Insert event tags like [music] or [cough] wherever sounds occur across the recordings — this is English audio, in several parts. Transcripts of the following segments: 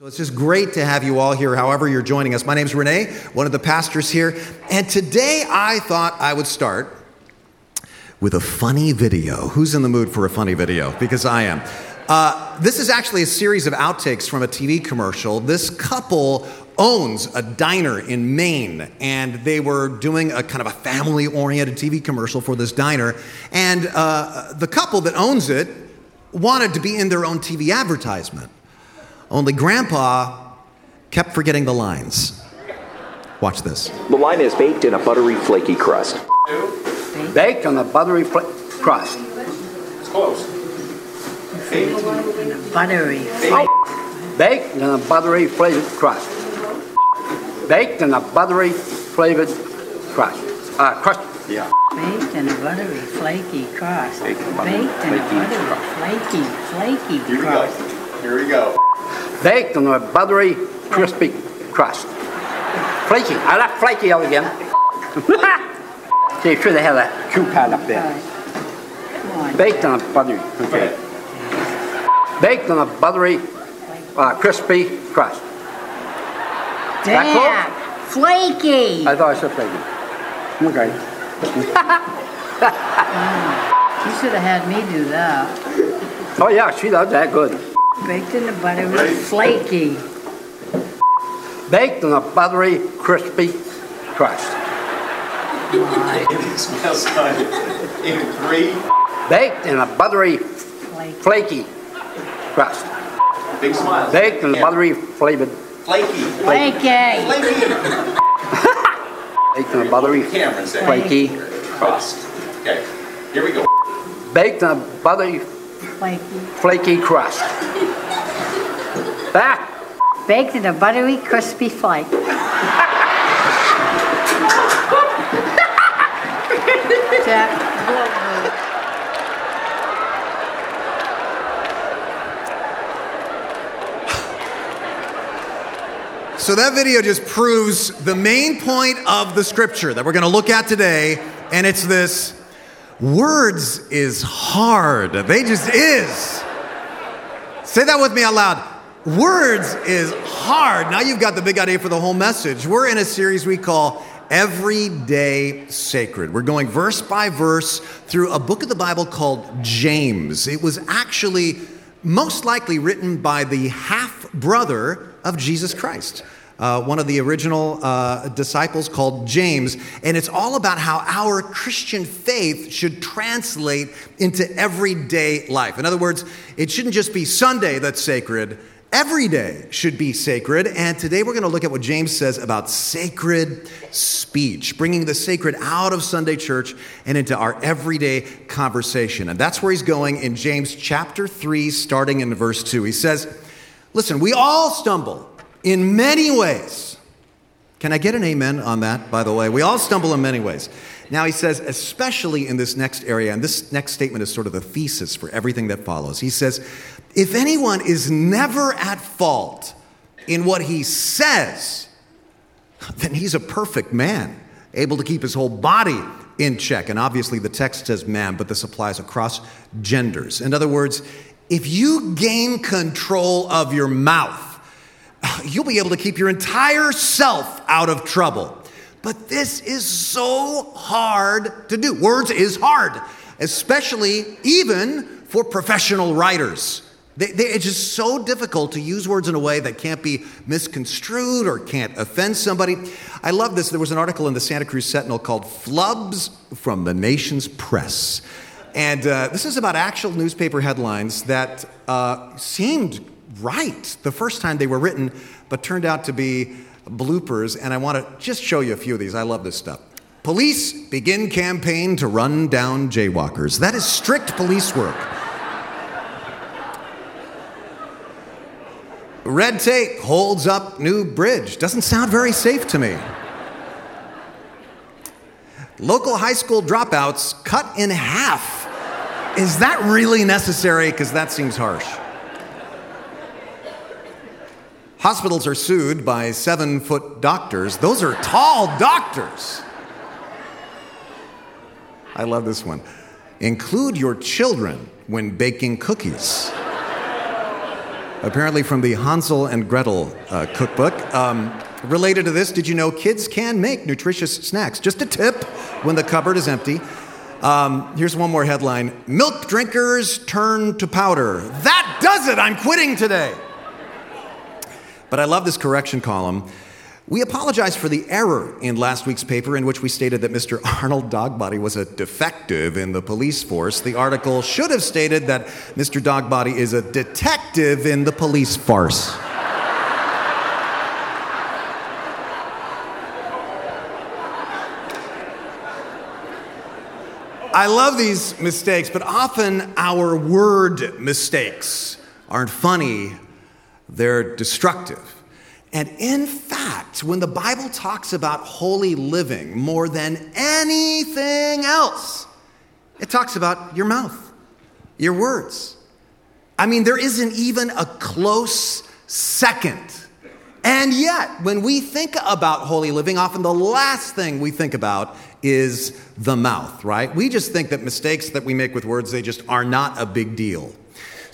So it's just great to have you all here, however, you're joining us. My name's Renee, one of the pastors here. And today I thought I would start with a funny video. Who's in the mood for a funny video? Because I am. Uh, this is actually a series of outtakes from a TV commercial. This couple owns a diner in Maine, and they were doing a kind of a family oriented TV commercial for this diner. And uh, the couple that owns it wanted to be in their own TV advertisement. Only Grandpa kept forgetting the lines. Watch this. The line is baked in a buttery, flaky crust. Baked on a buttery fl- crust. Buttery. Baked in a buttery flavored crust. Baked in a buttery flavored crust. Uh, crust. Yeah. Baked in a buttery, flaky crust. Baked in a buttery, flaky flaky, flaky Here we go. crust. Here we go. Baked on a buttery crispy crust. Flaky. I like flaky out again. See, [laughs] sure they have that cue pad up there. On. Baked on a buttery. Okay. Baked on a buttery, uh, crispy crust. Damn. Flaky. I thought I said flaky. Okay. [laughs] You should have had me do that. Oh yeah, she does that good. Baked in a buttery, flaky. Baked on a buttery, crispy crust. It smells good. In three, Baked in a buttery, Flaky. flaky crust. big smiles. Baked in a Yeah. buttery flavored, Flaky. Flaky. Flaky. baked in a buttery, flaky, Crust. Okay. Here we go. baked in a buttery, Flaky. flaky crust. Back. Baked in a buttery, crispy flake. Jack. So that video just proves the main point of the scripture that we're going to look at today, and it's this words is hard. They just is. Say that with me out loud. Words is hard. Now you've got the big idea for the whole message. We're in a series we call Everyday Sacred. We're going verse by verse through a book of the Bible called James. It was actually most likely written by the half brother of Jesus Christ. Uh, one of the original uh, disciples called James, and it's all about how our Christian faith should translate into everyday life. In other words, it shouldn't just be Sunday that's sacred, every day should be sacred. And today we're going to look at what James says about sacred speech, bringing the sacred out of Sunday church and into our everyday conversation. And that's where he's going in James chapter 3, starting in verse 2. He says, Listen, we all stumble in many ways. Can I get an amen on that, by the way? We all stumble in many ways. Now, he says, especially in this next area, and this next statement is sort of the thesis for everything that follows. He says, if anyone is never at fault in what he says, then he's a perfect man, able to keep his whole body in check. And obviously, the text says man, but this applies across genders. In other words, if you gain control of your mouth, you'll be able to keep your entire self out of trouble. But this is so hard to do. Words is hard, especially even for professional writers. They, they, it's just so difficult to use words in a way that can't be misconstrued or can't offend somebody. I love this. There was an article in the Santa Cruz Sentinel called Flubs from the Nation's Press. And uh, this is about actual newspaper headlines that uh, seemed right the first time they were written, but turned out to be bloopers. And I want to just show you a few of these. I love this stuff. Police begin campaign to run down jaywalkers. That is strict police work. Red tape holds up new bridge. Doesn't sound very safe to me. Local high school dropouts cut in half. Is that really necessary? Because that seems harsh. Hospitals are sued by seven foot doctors. Those are tall doctors. I love this one. Include your children when baking cookies. apparently from the Hansel and Gretel uh, cookbook. Um, related to this, did you know kids can make nutritious snacks? Just a tip when the cupboard is empty. Um, here's one more headline Milk drinkers turn to powder. That does it! I'm quitting today. But I love this correction column. We apologize for the error in last week's paper in which we stated that Mr. [laughs] Arnold Dogbody was a defective in the police force. The article should have stated that Mr. Dogbody is a detective in the police farce. I love these mistakes, but often our word mistakes aren't funny, they're destructive. And in fact, when the Bible talks about holy living more than anything else, it talks about your mouth, your words. I mean, there isn't even a close second. And yet, when we think about holy living, often the last thing we think about is the mouth, right? We just think that mistakes that we make with words, they just are not a big deal.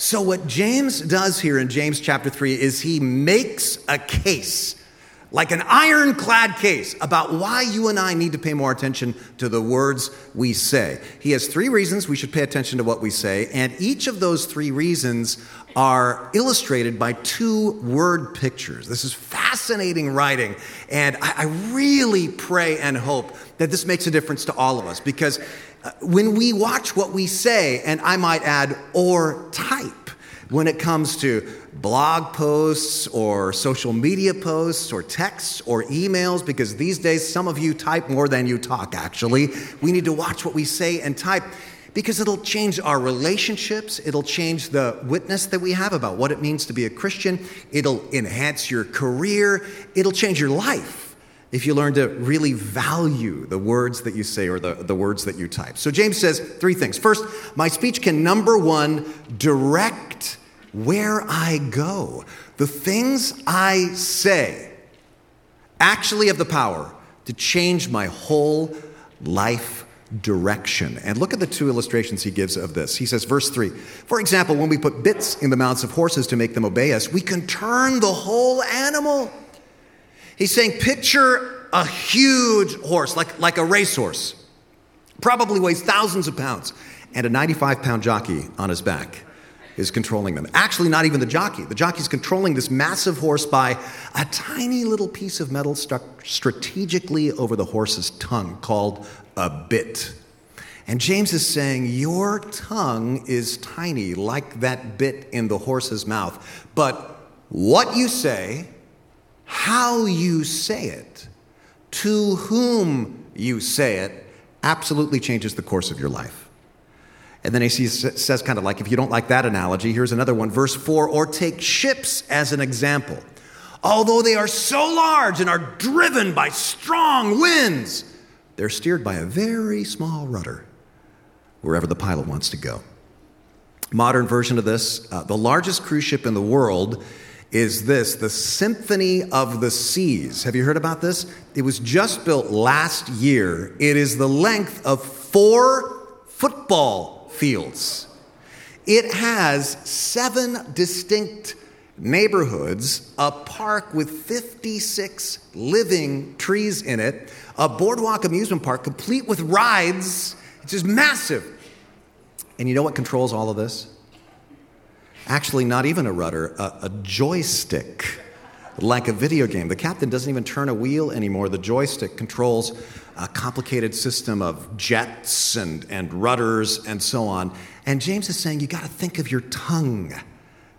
So, what James does here in James chapter 3 is he makes a case, like an ironclad case, about why you and I need to pay more attention to the words we say. He has three reasons we should pay attention to what we say, and each of those three reasons are illustrated by two word pictures. This is fascinating writing, and I, really pray and hope that this makes a difference to all of us because when we watch what we say, and I might add, or type, when it comes to blog posts or social media posts or texts or emails, because these days some of you type more than you talk, actually. We need to watch what we say and type because it'll change our relationships. It'll change the witness that we have about what it means to be a Christian. It'll enhance your career. It'll change your life if you learn to really value the words that you say or the, the words that you type. So James says three things. First, my speech can, number one, direct where I go. The things I say actually have the power to change my whole life direction. And look at the two illustrations he gives of this. He says, verse 3 For example, when we put bits in the mouths of horses to make them obey us, we can turn the whole animal. He's saying, picture a huge horse, like, like a racehorse, probably weighs thousands of pounds, and a 95 pound jockey on his back is controlling them. Actually, not even the jockey. The jockey's controlling this massive horse by a tiny little piece of metal stuck strategically over the horse's tongue called a bit. And James is saying, Your tongue is tiny, like that bit in the horse's mouth. But what you say, how you say it, to whom you say it, absolutely changes the course of your life. And then he says, kind of like, if you don't like that analogy, here's another one. Verse 4 or take ships as an example. Although they are so large and are driven by strong winds, they're steered by a very small rudder wherever the pilot wants to go. Modern version of this uh, the largest cruise ship in the world is this the Symphony of the Seas. Have you heard about this? It was just built last year. It is the length of four football fields. It has seven distinct neighborhoods, a park with 56 living trees in it, a boardwalk amusement park complete with rides. It's just massive. And you know what controls all of this? Actually, not even a rudder, a, a joystick, like a video game. The captain doesn't even turn a wheel anymore. The joystick controls a complicated system of jets and, and rudders and so on. And James is saying you got to think of your tongue,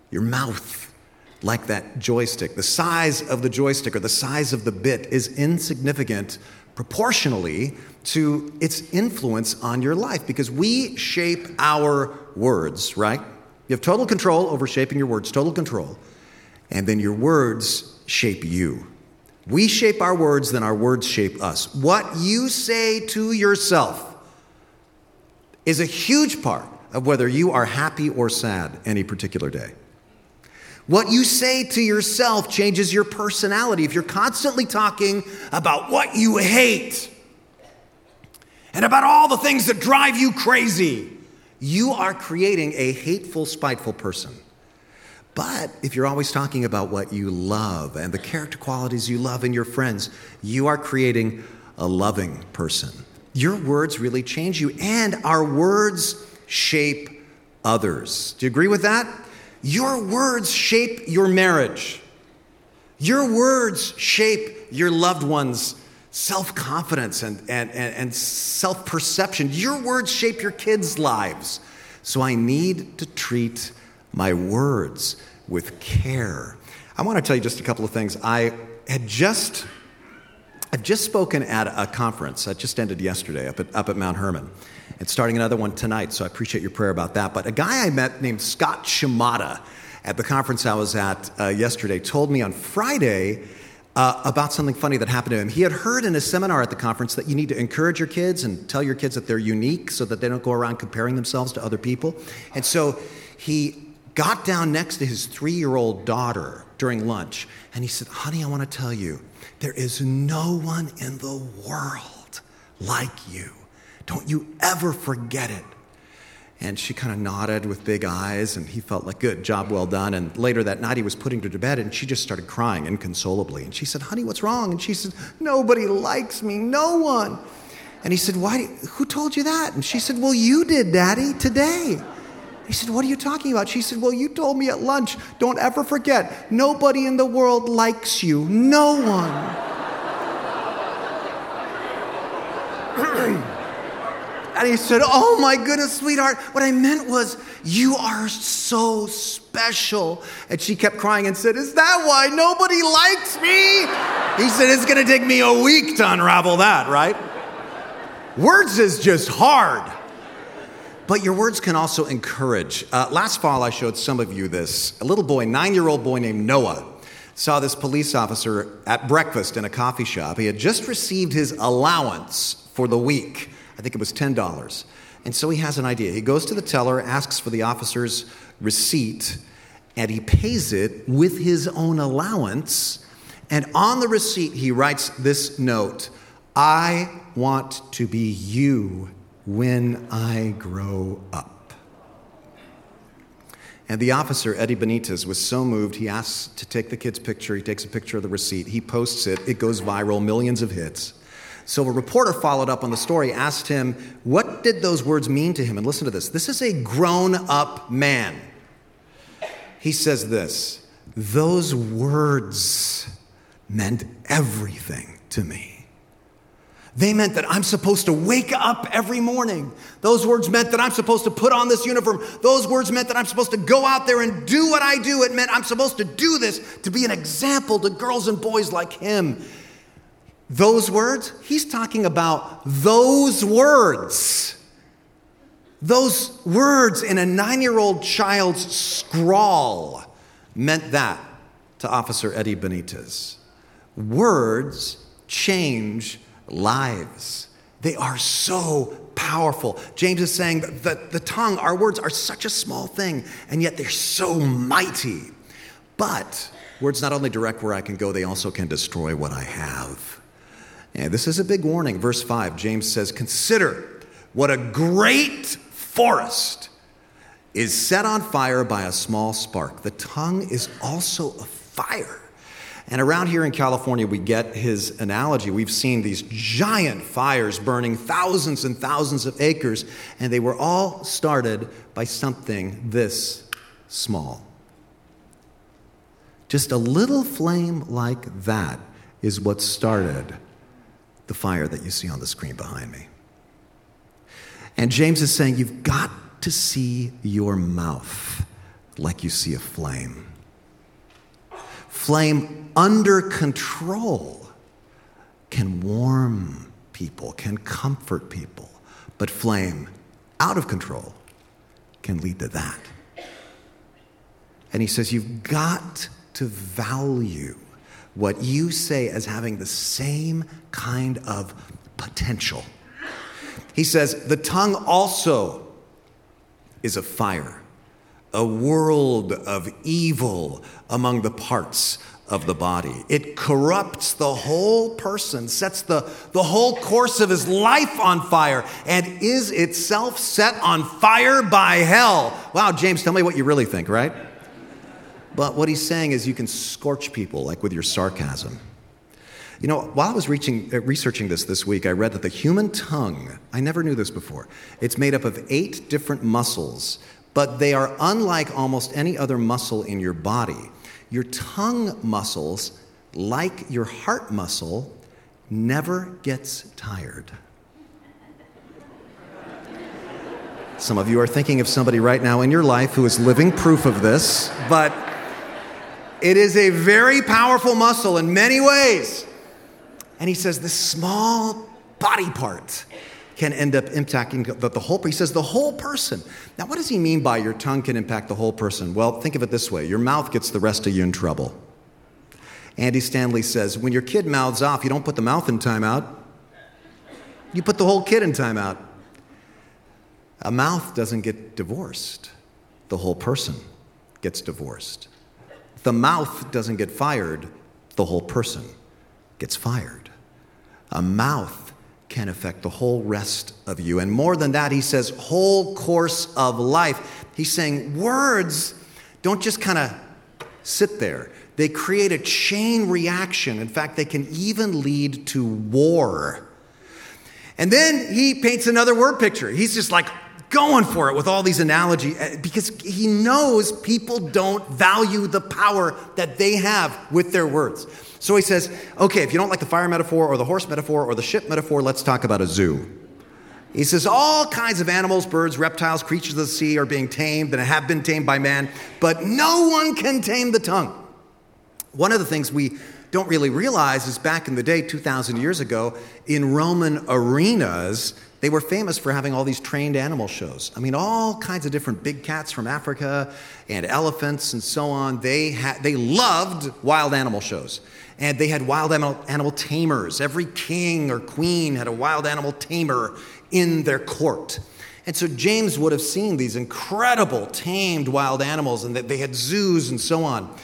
your mouth like that joystick. The size of the joystick or the size of the bit is insignificant proportionally to its influence on your life because we shape our words, right? You have total control over shaping your words, total control. And then your words shape you. We shape our words, then our words shape us. What you say to yourself is a huge part of whether you are happy or sad any particular day. What you say to yourself changes your personality. If you're constantly talking about what you hate and about all the things that drive you crazy, you are creating a hateful, spiteful person. But if you're always talking about what you love and the character qualities you love in your friends, you are creating a loving person. Your words really change you, and our words shape others. Do you agree with that? Your words shape your marriage. Your words shape your loved ones' self confidence and, and, and, and self perception. Your words shape your kids' lives. So I need to treat my words with care. I want to tell you just a couple of things. I had just I've just spoken at a conference that just ended yesterday up at, up at Mount Hermon and starting another one tonight, so I appreciate your prayer about that. But a guy I met named Scott Shimada at the conference I was at uh, yesterday told me on Friday uh, about something funny that happened to him. He had heard in a seminar at the conference that you need to encourage your kids and tell your kids that they're unique so that they don't go around comparing themselves to other people. And so he got down next to his three year old daughter during lunch and he said, Honey, I want to tell you, there is no one in the world like you. Don't you ever forget it. And she kind of nodded with big eyes, and he felt like, good, job well done. And later that night, he was putting her to bed, and she just started crying inconsolably. And she said, Honey, what's wrong? And she said, Nobody likes me, no one. And he said, Why? Who told you that? And she said, Well, you did, Daddy, today. He said, What are you talking about? She said, Well, you told me at lunch, don't ever forget, nobody in the world likes you. No one. [clears throat] and he said, Oh my goodness, sweetheart, what I meant was, You are so special. And she kept crying and said, Is that why nobody likes me? He said, It's gonna take me a week to unravel that, right? Words is just hard. But your words can also encourage. Uh, last fall, I showed some of you this. A little boy, nine year old boy named Noah, saw this police officer at breakfast in a coffee shop. He had just received his allowance for the week. I think it was $10. And so he has an idea. He goes to the teller, asks for the officer's receipt, and he pays it with his own allowance. And on the receipt, he writes this note I want to be you when I grow up. And the officer, Eddie Benitez, was so moved, he asks to take the kid's picture. He takes a picture of the receipt. He posts it. It goes viral, millions of hits. So a reporter followed up on the story, asked him, What did those words mean to him? And listen to this. This is a grown up man. He says this Those words meant everything to me. They meant that I'm supposed to wake up every morning. Those words meant that I'm supposed to put on this uniform. Those words meant that I'm supposed to go out there and do what I do. It meant I'm supposed to do this to be an example to girls and boys like him. Those words, he's talking about those words. Those words in a nine year old child's scrawl meant that to Officer Eddie Benitez. Words change lives. They are so powerful. James is saying that the, the tongue, our words, are such a small thing, and yet they're so mighty. But words not only direct where I can go, they also can destroy what I have. This is a big warning. Verse 5, James says, Consider what a great forest is set on fire by a small spark. The tongue is also a fire. And around here in California, we get his analogy. We've seen these giant fires burning thousands and thousands of acres, and they were all started by something this small. Just a little flame like that is what started the fire that you see on the screen behind me. And James is saying, You've got to see your mouth like you see a flame. Flame under control can warm people, can comfort people, but flame out of control can lead to that. And he says, You've got to value what you say as having the same kind of potential. He says, The tongue also is a fire, a world of evil among the parts of the body. It corrupts the whole person, sets the, the whole course of his life on fire, and is itself set on fire by hell. Wow, James, tell me what you really think, right? But what he's saying is you can scorch people, like with your sarcasm. You know, while I was reaching, uh, researching this this week, I read that the human tongue, I never knew this before, it's made up of eight different muscles, but they are unlike almost any other muscle in your body. Your tongue muscles, like your heart muscle, never gets tired. Some of you are thinking of somebody right now in your life who is living proof of this, but it is a very powerful muscle in many ways. And he says this small body part can end up impacting the, the whole he says the whole person. Now what does he mean by your tongue can impact the whole person? Well think of it this way. Your mouth gets the rest of you in trouble. Andy stanley says when your kid mouths off you don't put the mouth in timeout you put the whole kid in timeout a mouth doesn't get divorced. The whole person gets divorced the mouth doesn't get fired the whole person gets fired a mouth can affect the whole rest of you. And more than that, he says, whole course of life. He's saying words don't just kind of sit there, they create a chain reaction. In fact, they can even lead to war. And then he paints another word picture. He's just like going for it with all these analogies eh, because he knows people don't value the power that they have with their words. So he says, okay, if you don't like the fire metaphor or the horse metaphor or the ship metaphor, let's talk about a zoo. He says all kinds of animals, birds, reptiles, creatures of the sea are being tamed and have been tamed by man, but no one can tame the tongue. One of the things we don't really realize is back in the day, 2,000 years ago, in Roman arenas, they were famous for having all these trained animal shows. I mean, all kinds of different big cats from Africa and elephants and so on. They, ha- they loved wild animal shows. And they had wild animal, animal tamers. Every king or queen had a wild animal tamer in their court. And so James would have seen these incredible tamed wild animals, and that they had zoos and so on.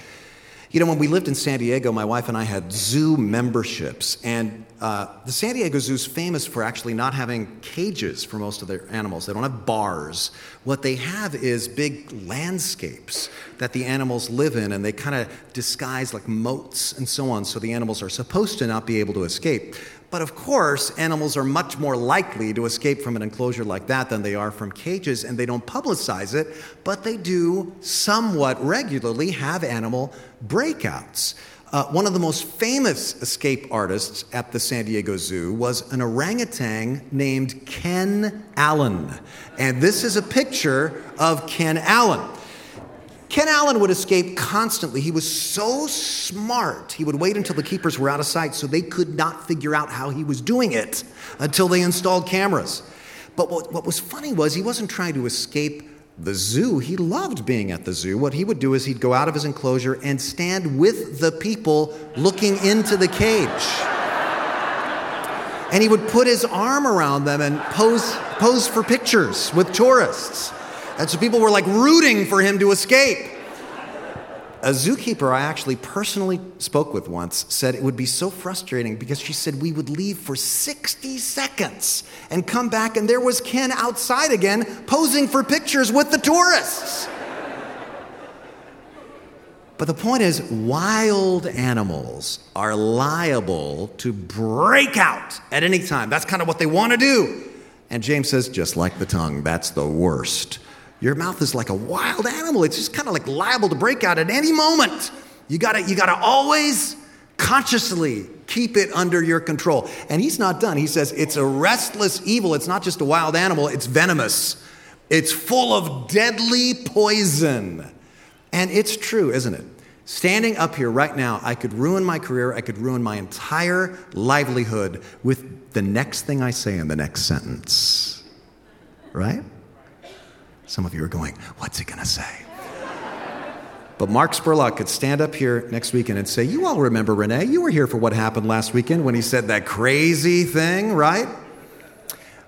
You know, when we lived in San Diego, my wife and I had zoo memberships, and uh, the San Diego Zoo is famous for actually not having cages for most of their animals. They don't have bars. What they have is big landscapes that the animals live in, and they kind of disguise like moats and so on, so the animals are supposed to not be able to escape. But of course, animals are much more likely to escape from an enclosure like that than they are from cages, and they don't publicize it, but they do somewhat regularly have animal breakouts. Uh, one of the most famous escape artists at the San Diego Zoo was an orangutan named Ken Allen. And this is a picture of Ken Allen. Ken Allen would escape constantly. He was so smart, he would wait until the keepers were out of sight so they could not figure out how he was doing it until they installed cameras. But what, what was funny was he wasn't trying to escape the zoo, he loved being at the zoo. What he would do is he'd go out of his enclosure and stand with the people looking into the cage. And he would put his arm around them and pose, pose for pictures with tourists. And so people were like rooting for him to escape a zookeeper I actually personally spoke with once said it would be so frustrating because she said we would leave for 60 seconds and come back, and there was Ken outside again posing for pictures with the tourists. But the point is, wild animals are liable to break out at any time. That's kind of what they want to do. And James says, just like the tongue, that's the worst. Your mouth is like a wild animal. It's just kind of like liable to break out at any moment. You gotta, you gotta always consciously keep it under your control. And he's not done. He says it's a restless evil. It's not just a wild animal, it's venomous. It's full of deadly poison. And it's true, isn't it? Standing up here right now, I could ruin my career, I could ruin my entire livelihood with the next thing I say in the next sentence. Right? Some of you are going, what's he going to say? But Mark Spurlock could stand up here next weekend and say, You all remember Renee? You were here for what happened last weekend when he said that crazy thing, right?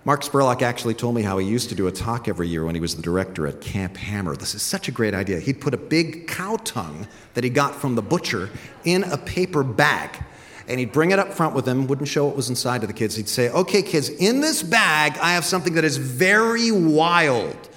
Mark Spurlock actually told me how he used to do a talk every year when he was the director at Camp Hammer. This is such a great idea. He'd put a big cow tongue that he got from the butcher in a paper bag, and he'd bring it up front with him, wouldn't show what was inside to the kids. He'd say, Okay, kids, in this bag, I have something that is very wild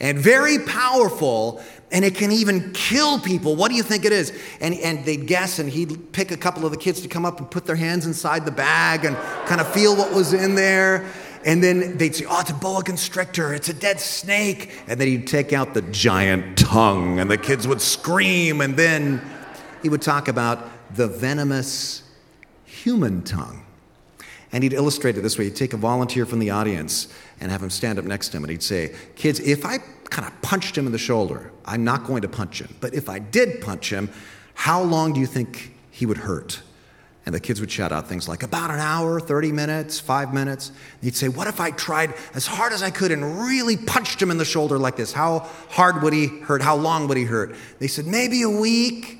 and very powerful. And it can even kill people. What do you think it is? And, and they'd guess, and he'd pick a couple of the kids to come up and put their hands inside the bag and kind of feel what was in there. And then they'd say, Oh, it's a boa constrictor, it's a dead snake. And then he'd take out the giant tongue, and the kids would scream. And then he would talk about the venomous human tongue. And he'd illustrate it this way. He'd take a volunteer from the audience and have him stand up next to him, and he'd say, Kids, if I kind of punched him in the shoulder, I'm not going to punch him. But if I did punch him, how long do you think he would hurt? And the kids would shout out things like, about an hour, 30 minutes, five minutes. And he'd say, What if I tried as hard as I could and really punched him in the shoulder like this? How hard would he hurt? How long would he hurt? They said, Maybe a week.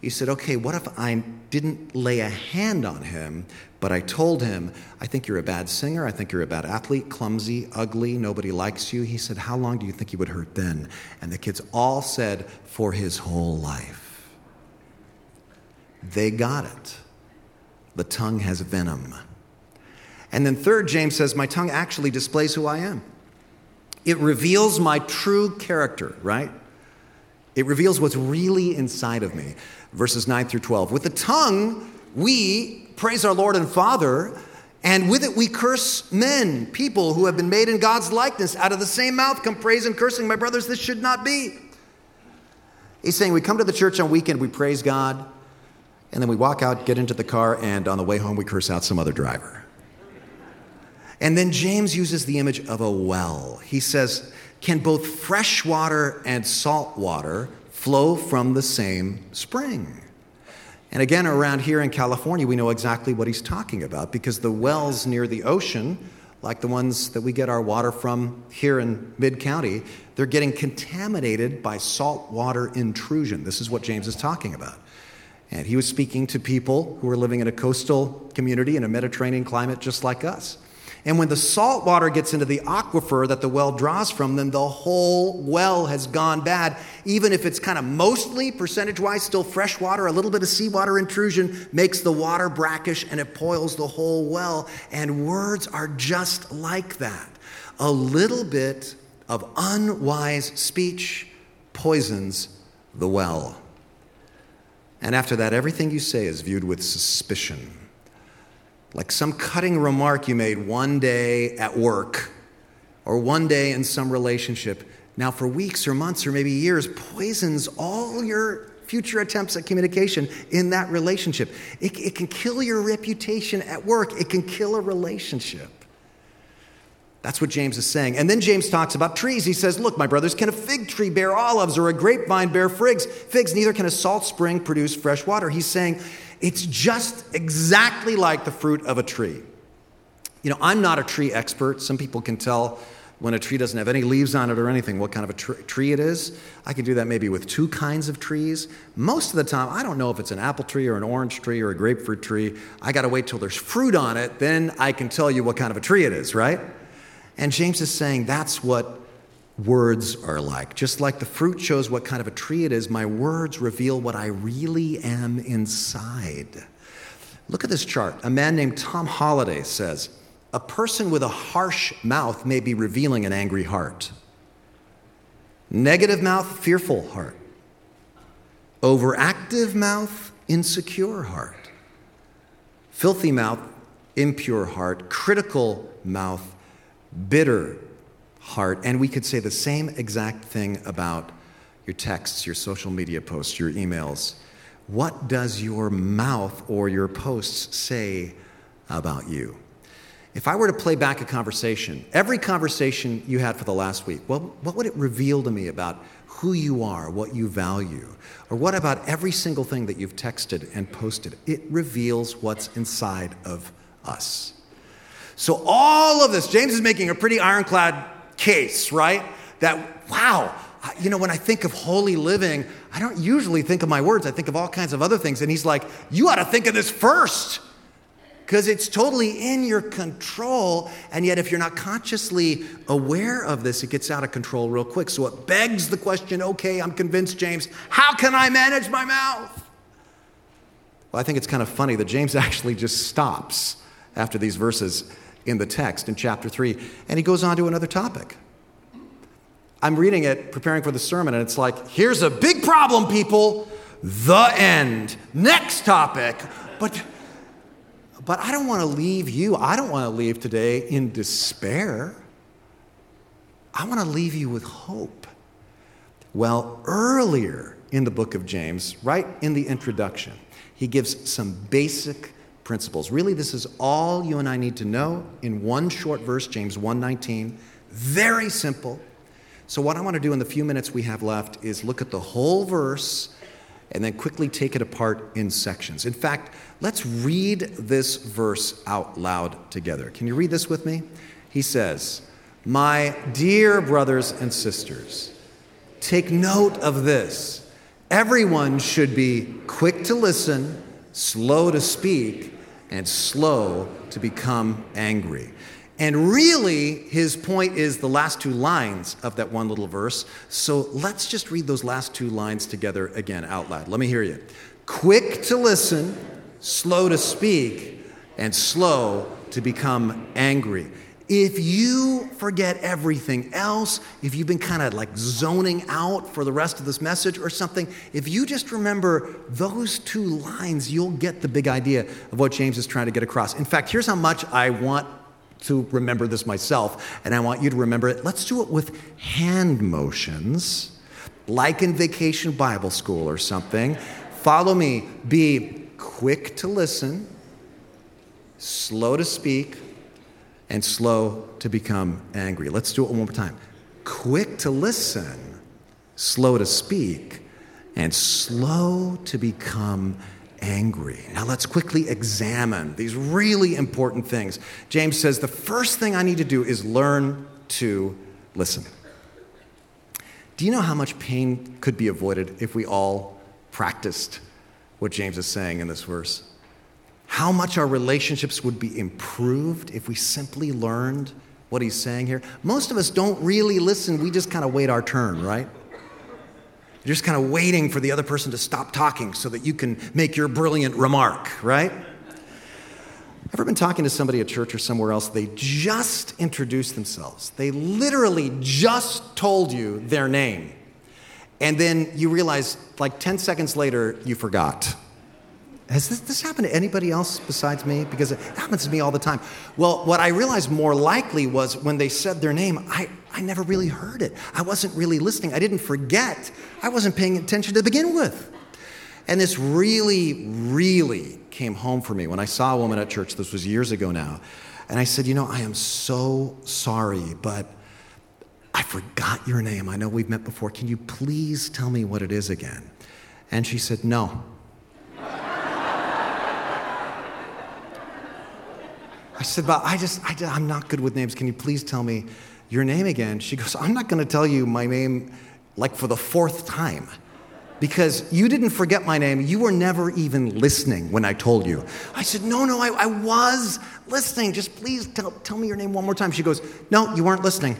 He said, Okay, what if I didn't lay a hand on him, but I told him, I think you're a bad singer. I think you're a bad athlete, clumsy, ugly, nobody likes you. He said, How long do you think he would hurt then? And the kids all said, For his whole life. They got it. The tongue has venom. And then, third, James says, My tongue actually displays who I am. It reveals my true character, right? It reveals what's really inside of me. Verses 9 through 12. With the tongue, we praise our Lord and Father, and with it we curse men, people who have been made in God's likeness. Out of the same mouth come praise and cursing. My brothers, this should not be. He's saying we come to the church on weekend, we praise God, and then we walk out, get into the car, and on the way home we curse out some other driver. And then James uses the image of a well. He says, Can both fresh water and salt water flow from the same spring? And again, around here in California, we know exactly what he's talking about because the wells near the ocean, like the ones that we get our water from here in Mid County, they're getting contaminated by saltwater intrusion. This is what James is talking about. And he was speaking to people who were living in a coastal community in a Mediterranean climate just like us. And when the salt water gets into the aquifer that the well draws from, then the whole well has gone bad. Even if it's kind of mostly, percentage wise, still fresh water, a little bit of seawater intrusion makes the water brackish and it boils the whole well. And words are just like that. A little bit of unwise speech poisons the well. And after that, everything you say is viewed with suspicion like some cutting remark you made one day at work or one day in some relationship, now for weeks or months or maybe years, poisons all your future attempts at communication in that relationship. It, it can kill your reputation at work, it can kill a relationship. That's what James is saying. And then James talks about trees. He says, Look, my brothers, can a fig tree bear olives or a grapevine bear figs? Figs, neither can a salt spring produce fresh water. He's saying, it's just exactly like the fruit of a tree. You know, I'm not a tree expert. Some people can tell when a tree doesn't have any leaves on it or anything what kind of a tr- tree it is. I can do that maybe with two kinds of trees. Most of the time, I don't know if it's an apple tree or an orange tree or a grapefruit tree. I got to wait till there's fruit on it, then I can tell you what kind of a tree it is, right? And James is saying that's what words are like. Just like the fruit shows what kind of a tree it is, my words reveal what I really am inside. Look at this chart. A man named Tom Holladay says, A person with a harsh mouth may be revealing an angry heart. Negative mouth, fearful heart. Overactive mouth, insecure heart. Filthy mouth, impure heart. Critical mouth, bitter heart. And we could say the same exact thing about your texts, your social media posts, your emails. What does your mouth or your posts say about you? If I were to play back a conversation, every conversation you had for the last week, well, what would it reveal to me about who you are, what you value? Or what about every single thing that you've texted and posted? It reveals what's inside of us. So, all of this, James is making a pretty ironclad case, right? That, wow, you know, when I think of holy living, I don't usually think of my words. I think of all kinds of other things. And he's like, you ought to think of this first because it's totally in your control. And yet, if you're not consciously aware of this, it gets out of control real quick. So it begs the question okay, I'm convinced, James, how can I manage my mouth? Well, I think it's kind of funny that James [laughs] actually just stops after these verses in the text in chapter 3, and he goes on to another topic. I'm reading it, preparing for the sermon, and it's like, here's a big problem, people. The end. Next topic. But but I don't want to leave you. I don't want to leave today in despair. I want to leave you with hope. Well, earlier in the book of James, right in the introduction, he gives some basic principles. Really, this is all you and I need to know in one short verse, James 1:19. Very simple. So what I want to do in the few minutes we have left is look at the whole verse and then quickly take it apart in sections. In fact, let's read this verse out loud together. Can you read this with me? He says, "My dear brothers and sisters, take note of this. Everyone should be quick to listen, slow to speak, and slow to become angry. And really, his point is the last two lines of that one little verse. So let's just read those last two lines together again out loud. Let me hear you. Quick to listen, slow to speak, and slow to become angry. If you forget everything else, if you've been kind of like zoning out for the rest of this message or something, if you just remember those two lines, you'll get the big idea of what James is trying to get across. In fact, here's how much I want to remember this myself, and I want you to remember it. Let's do it with hand motions, like in vacation Bible school or something. Follow me. Be quick to listen, slow to speak, and slow to become angry. Let's do it one more time. Quick to listen, slow to speak, and slow to become angry. Now let's quickly examine these really important things. James says the first thing I need to do is learn to listen. Do you know how much pain could be avoided if we all practiced what James is saying in this verse? How much our relationships would be improved if we simply learned what he's saying here? Most of us don't really listen, we just kind of wait our turn, right? You're just kind of waiting for the other person to stop talking so that you can make your brilliant remark, right? Ever been talking to somebody at church or somewhere else? They just introduced themselves. They literally just told you their name. And then you realize, like 10 seconds later, you forgot. Has this, this, happened to anybody else besides me? Because it happens to me all the time. Well, what I realized more likely was when they said their name, I, I never really heard it. I wasn't really listening. I didn't forget. I wasn't paying attention to begin with. And this really, really came home for me when I saw a woman at church. This was years ago now. And I said, You know, I am so sorry, but I forgot your name. I know we've met before. Can you please tell me what it is again? And she said, No. I said, but I just, I, I'm not good with names. Can you please tell me your name again? She goes, I'm not going to tell you my name like for the fourth time because you didn't forget my name. You were never even listening when I told you. I said, No, no, I, I was listening. Just please tell, tell me your name one more time. She goes, No, you weren't listening.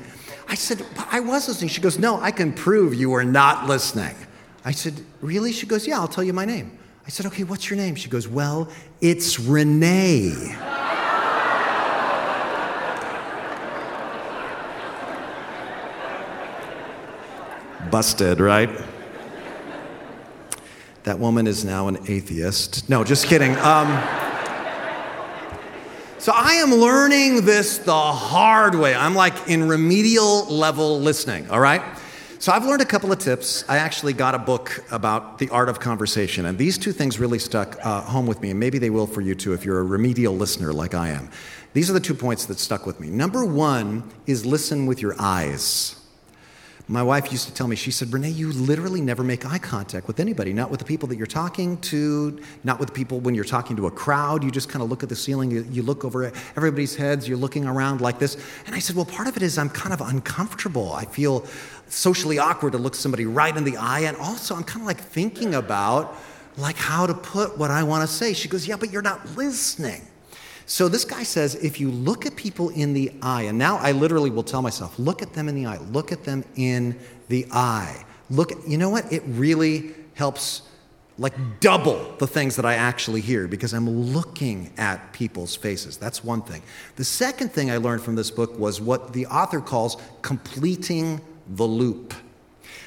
I said, I was listening. She goes, No, I can prove you were not listening. I said, Really? She goes, Yeah, I'll tell you my name. I said, Okay, what's your name? She goes, Well, it's Renee. Busted, right? That woman is now an atheist. No, just kidding. Um, so I am learning this the hard way. I'm like in remedial level listening, all right? So I've learned a couple of tips. I actually got a book about the art of conversation, and these two things really stuck uh, home with me, and maybe they will for you too if you're a remedial listener like I am. These are the two points that stuck with me. Number one is listen with your eyes. My wife used to tell me, she said, Renee, you literally never make eye contact with anybody, not with the people that you're talking to, not with people when you're talking to a crowd. You just kind of look at the ceiling, you, you, look over everybody's heads, you're looking around like this. And I said, Well, part of it is I'm kind of uncomfortable. I feel socially awkward to look somebody right in the eye. And also, I'm kind of like thinking about like how to put what I want to say. She goes, Yeah, but you're not listening. So this guy says if you look at people in the eye, and now I literally will tell myself, look at them in the eye, look at them in the eye. Look, you know what? It really helps like double the things that I actually hear because I'm looking at people's faces. That's one thing. The second thing I learned from this book was what the author calls completing the loop.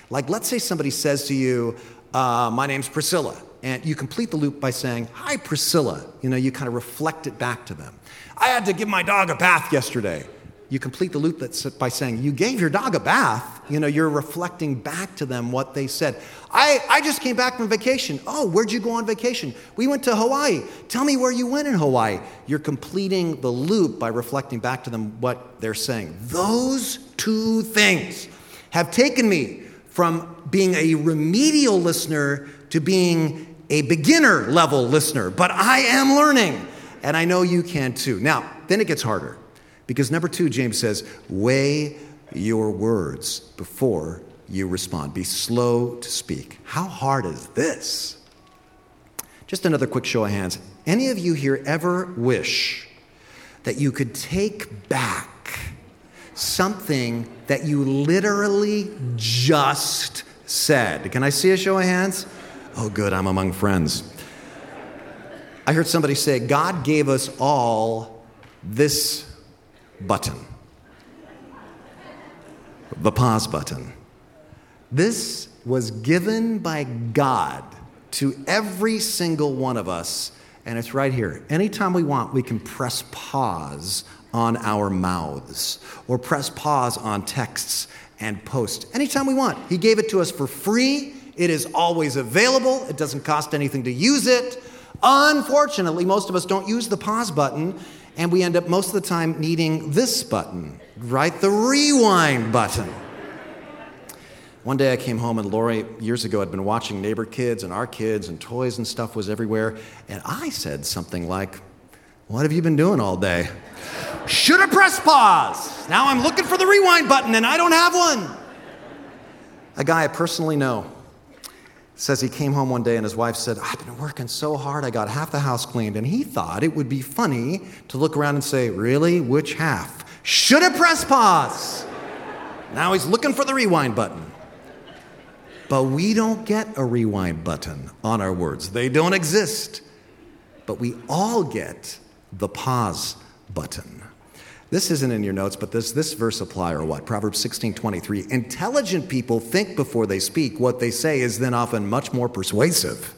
Like, let's say somebody says to you, uh, My name's Priscilla, and you complete the loop by saying, Hi, Priscilla. You know, you kind of reflect it back to them. I had to give my dog a bath yesterday. You complete the loop that's by saying, You gave your dog a bath. You know, you're reflecting back to them what they said. I, I just came back from vacation. Oh, where'd you go on vacation? We went to Hawaii. Tell me where you went in Hawaii. You're completing the loop by reflecting back to them what they're saying. Those two things have taken me from being a remedial listener to being a beginner level listener. But I am learning, and I know you can too. Now, then it gets harder. Because number two, James says, weigh your words before you respond. Be slow to speak. How hard is this? Just another quick show of hands. Any of you here ever wish that you could take back something that you literally just said? Can I see a show of hands? Oh, good, I'm among friends. I heard somebody say, God gave us all this button the pause button. This was given by God to every single one of us, and it's right here. Anytime we want, we can press pause on our mouths or press pause on texts and posts. Anytime we want. He gave it to us for free. It is always available. It doesn't cost anything to use it. Unfortunately, most of us don't use the pause button, and we end up most of the time needing this button, right? The rewind button. One day I came home and Lori, years ago, had been watching neighbor kids and our kids and toys and stuff was everywhere. And I said something like, What have you been doing all day? Should have pressed pause. Now I'm looking for the rewind button and I don't have one. A guy I personally know says he came home one day and his wife said, I've been working so hard, I got half the house cleaned. And he thought it would be funny to look around and say, Really? Which half? Should have pressed pause. Now he's looking for the rewind button. But we don't get a rewind button on our words, they don't exist. But we all get the pause button. This isn't in your notes, but does this verse apply or what? Proverbs 16 23. Intelligent people think before they speak. What they say is then often much more persuasive.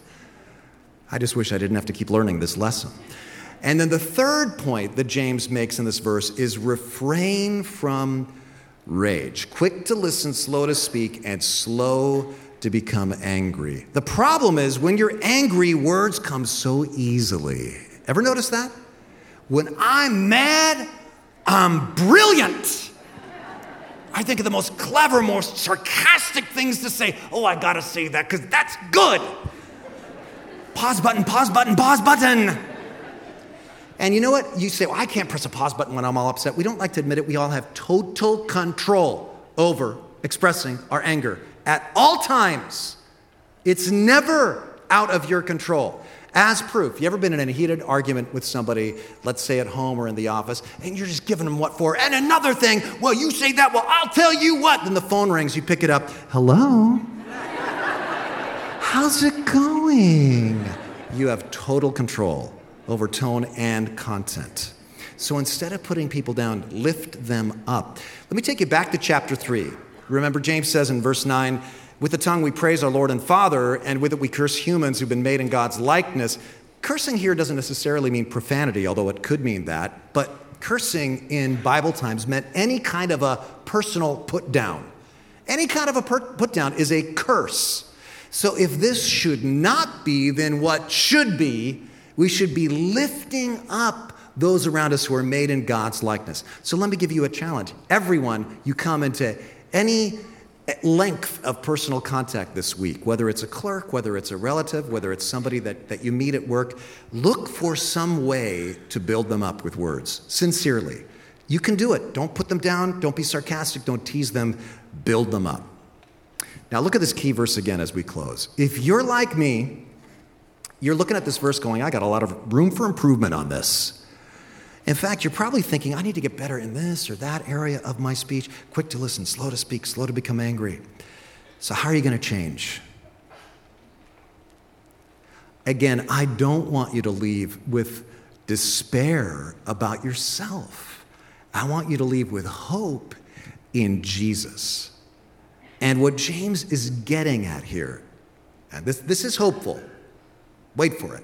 I just wish I didn't have to keep learning this lesson. And then the third point that James makes in this verse is refrain from rage. Quick to listen, slow to speak, and slow to become angry. The problem is when you're angry, words come so easily. Ever notice that? When I'm mad, I'm brilliant. I think of the most clever, most sarcastic things to say. Oh, I gotta say that because that's good. Pause button, pause button, pause button. And you know what? You say, well, I can't press a pause button when I'm all upset. We don't like to admit it. We all have total control over expressing our anger at all times. It's never out of your control. As proof, you ever been in a heated argument with somebody, let's say at home or in the office, and you're just giving them what for? And another thing, well, you say that, well, I'll tell you what. Then the phone rings, you pick it up. Hello? How's it going? You have total control over tone and content. So instead of putting people down, lift them up. Let me take you back to chapter 3. Remember, James says in verse 9, with the tongue we praise our Lord and Father, and with it we curse humans who've been made in God's likeness. Cursing here doesn't necessarily mean profanity, although it could mean that, but cursing in Bible times meant any kind of a personal put down. Any kind of a put down is a curse. So if this should not be, then what should be? We should be lifting up those around us who are made in God's likeness. So let me give you a challenge. Everyone you come into any length of personal contact this week, whether it's a clerk, whether it's a relative, whether it's somebody that, that you meet at work, look for some way to build them up with words, sincerely. You can do it. Don't put them down. Don't be sarcastic. Don't tease them. Build them up. Now, look at this key verse again as we close. If you're like me, you're looking at this verse going, I got a lot of room for improvement on this. In fact, you're probably thinking, I need to get better in this or that area of my speech. Quick to listen, slow to speak, slow to become angry. So, how are you going to change? Again, I don't want you to leave with despair about yourself. I want you to leave with hope in Jesus. And what James is getting at here, and this, this is hopeful, wait for it.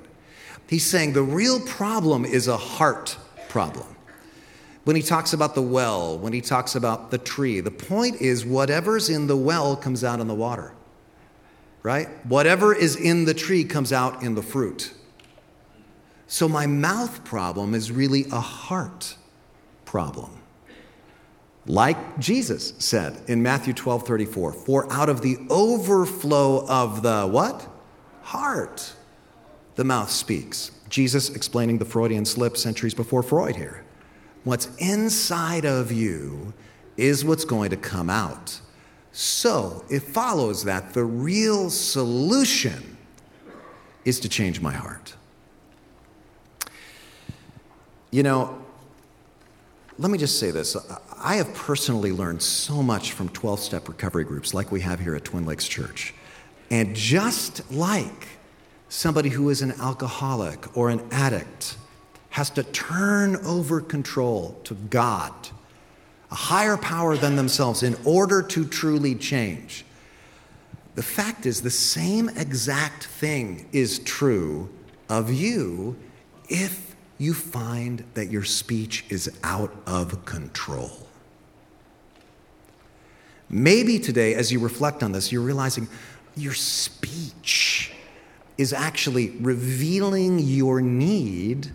He's saying the real problem is a heart problem. When he talks about the well, when he talks about the tree, the point is whatever's in the well comes out in the water, right? Whatever is in the tree comes out in the fruit. So my mouth problem is really a heart problem. Like Jesus said in Matthew 12 34, for out of the overflow of the what? Heart, the mouth speaks. Jesus explaining the Freudian slip centuries before Freud here. What's inside of you is what's going to come out. So it follows that the real solution is to change my heart. You know, let me just say this. I have personally learned so much from 12 step recovery groups like we have here at Twin Lakes Church. And just like somebody who is an alcoholic or an addict has to turn over control to God, a higher power than themselves, in order to truly change. The fact is, the same exact thing is true of you if you find that your speech is out of control. Maybe today, as you reflect on this, you're realizing your speech is actually revealing your need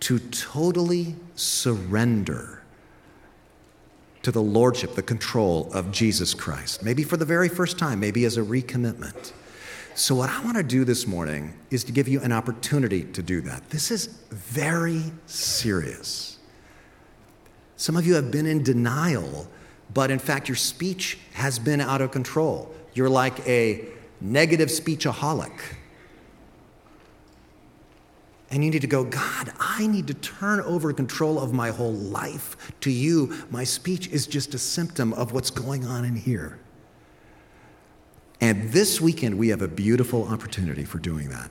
to totally surrender to the lordship, the control of Jesus Christ. Maybe for the very first time, maybe as a recommitment. So, what I want to do this morning is to give you an opportunity to do that. This is very serious. Some of you have been in denial, but in fact, your speech has been out of control. You're like a negative speechaholic. And you need to go, God, I need to turn over control of my whole life to you. My speech is just a symptom of what's going on in here. And this weekend, we have a beautiful opportunity for doing that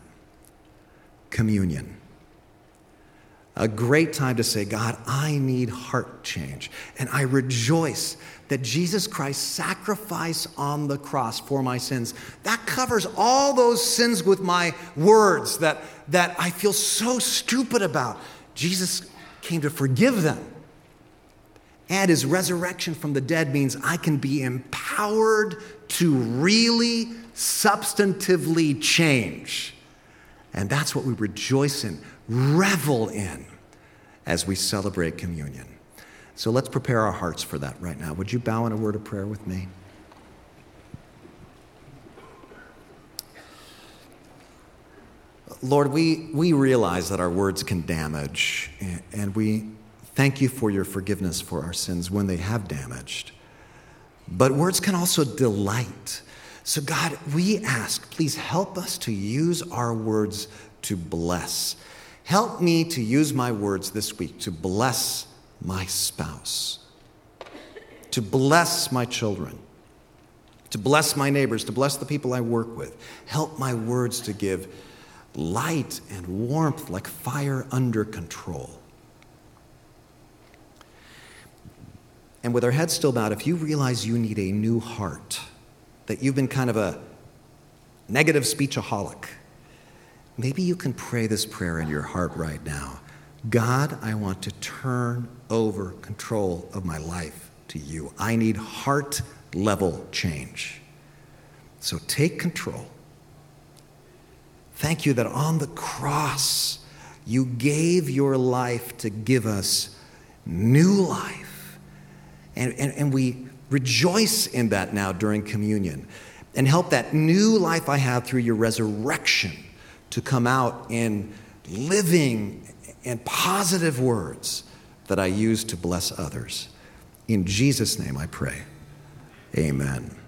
communion. A great time to say, God, I need heart change. And I rejoice that Jesus Christ's sacrifice on the cross for my sins, that covers all those sins with my words that, that I feel so stupid about. Jesus came to forgive them. And his resurrection from the dead means I can be empowered to really substantively change. And that's what we rejoice in, revel in as we celebrate communion. So let's prepare our hearts for that right now. Would you bow in a word of prayer with me? Lord, we, we realize that our words can damage, and we thank you for your forgiveness for our sins when they have damaged. But words can also delight. So, God, we ask, please help us to use our words to bless. Help me to use my words this week to bless my spouse, to bless my children, to bless my neighbors, to bless the people I work with. Help my words to give light and warmth like fire under control. And with our heads still bowed, if you realize you need a new heart, that you've been kind of a negative speechaholic, maybe you can pray this prayer in your heart right now. God, I want to turn over control of my life to you. I need heart level change. So take control. Thank you that on the cross, you gave your life to give us new life. And, and, and we rejoice in that now during communion and help that new life I have through your resurrection to come out in living and positive words that I use to bless others. In Jesus' name I pray. Amen.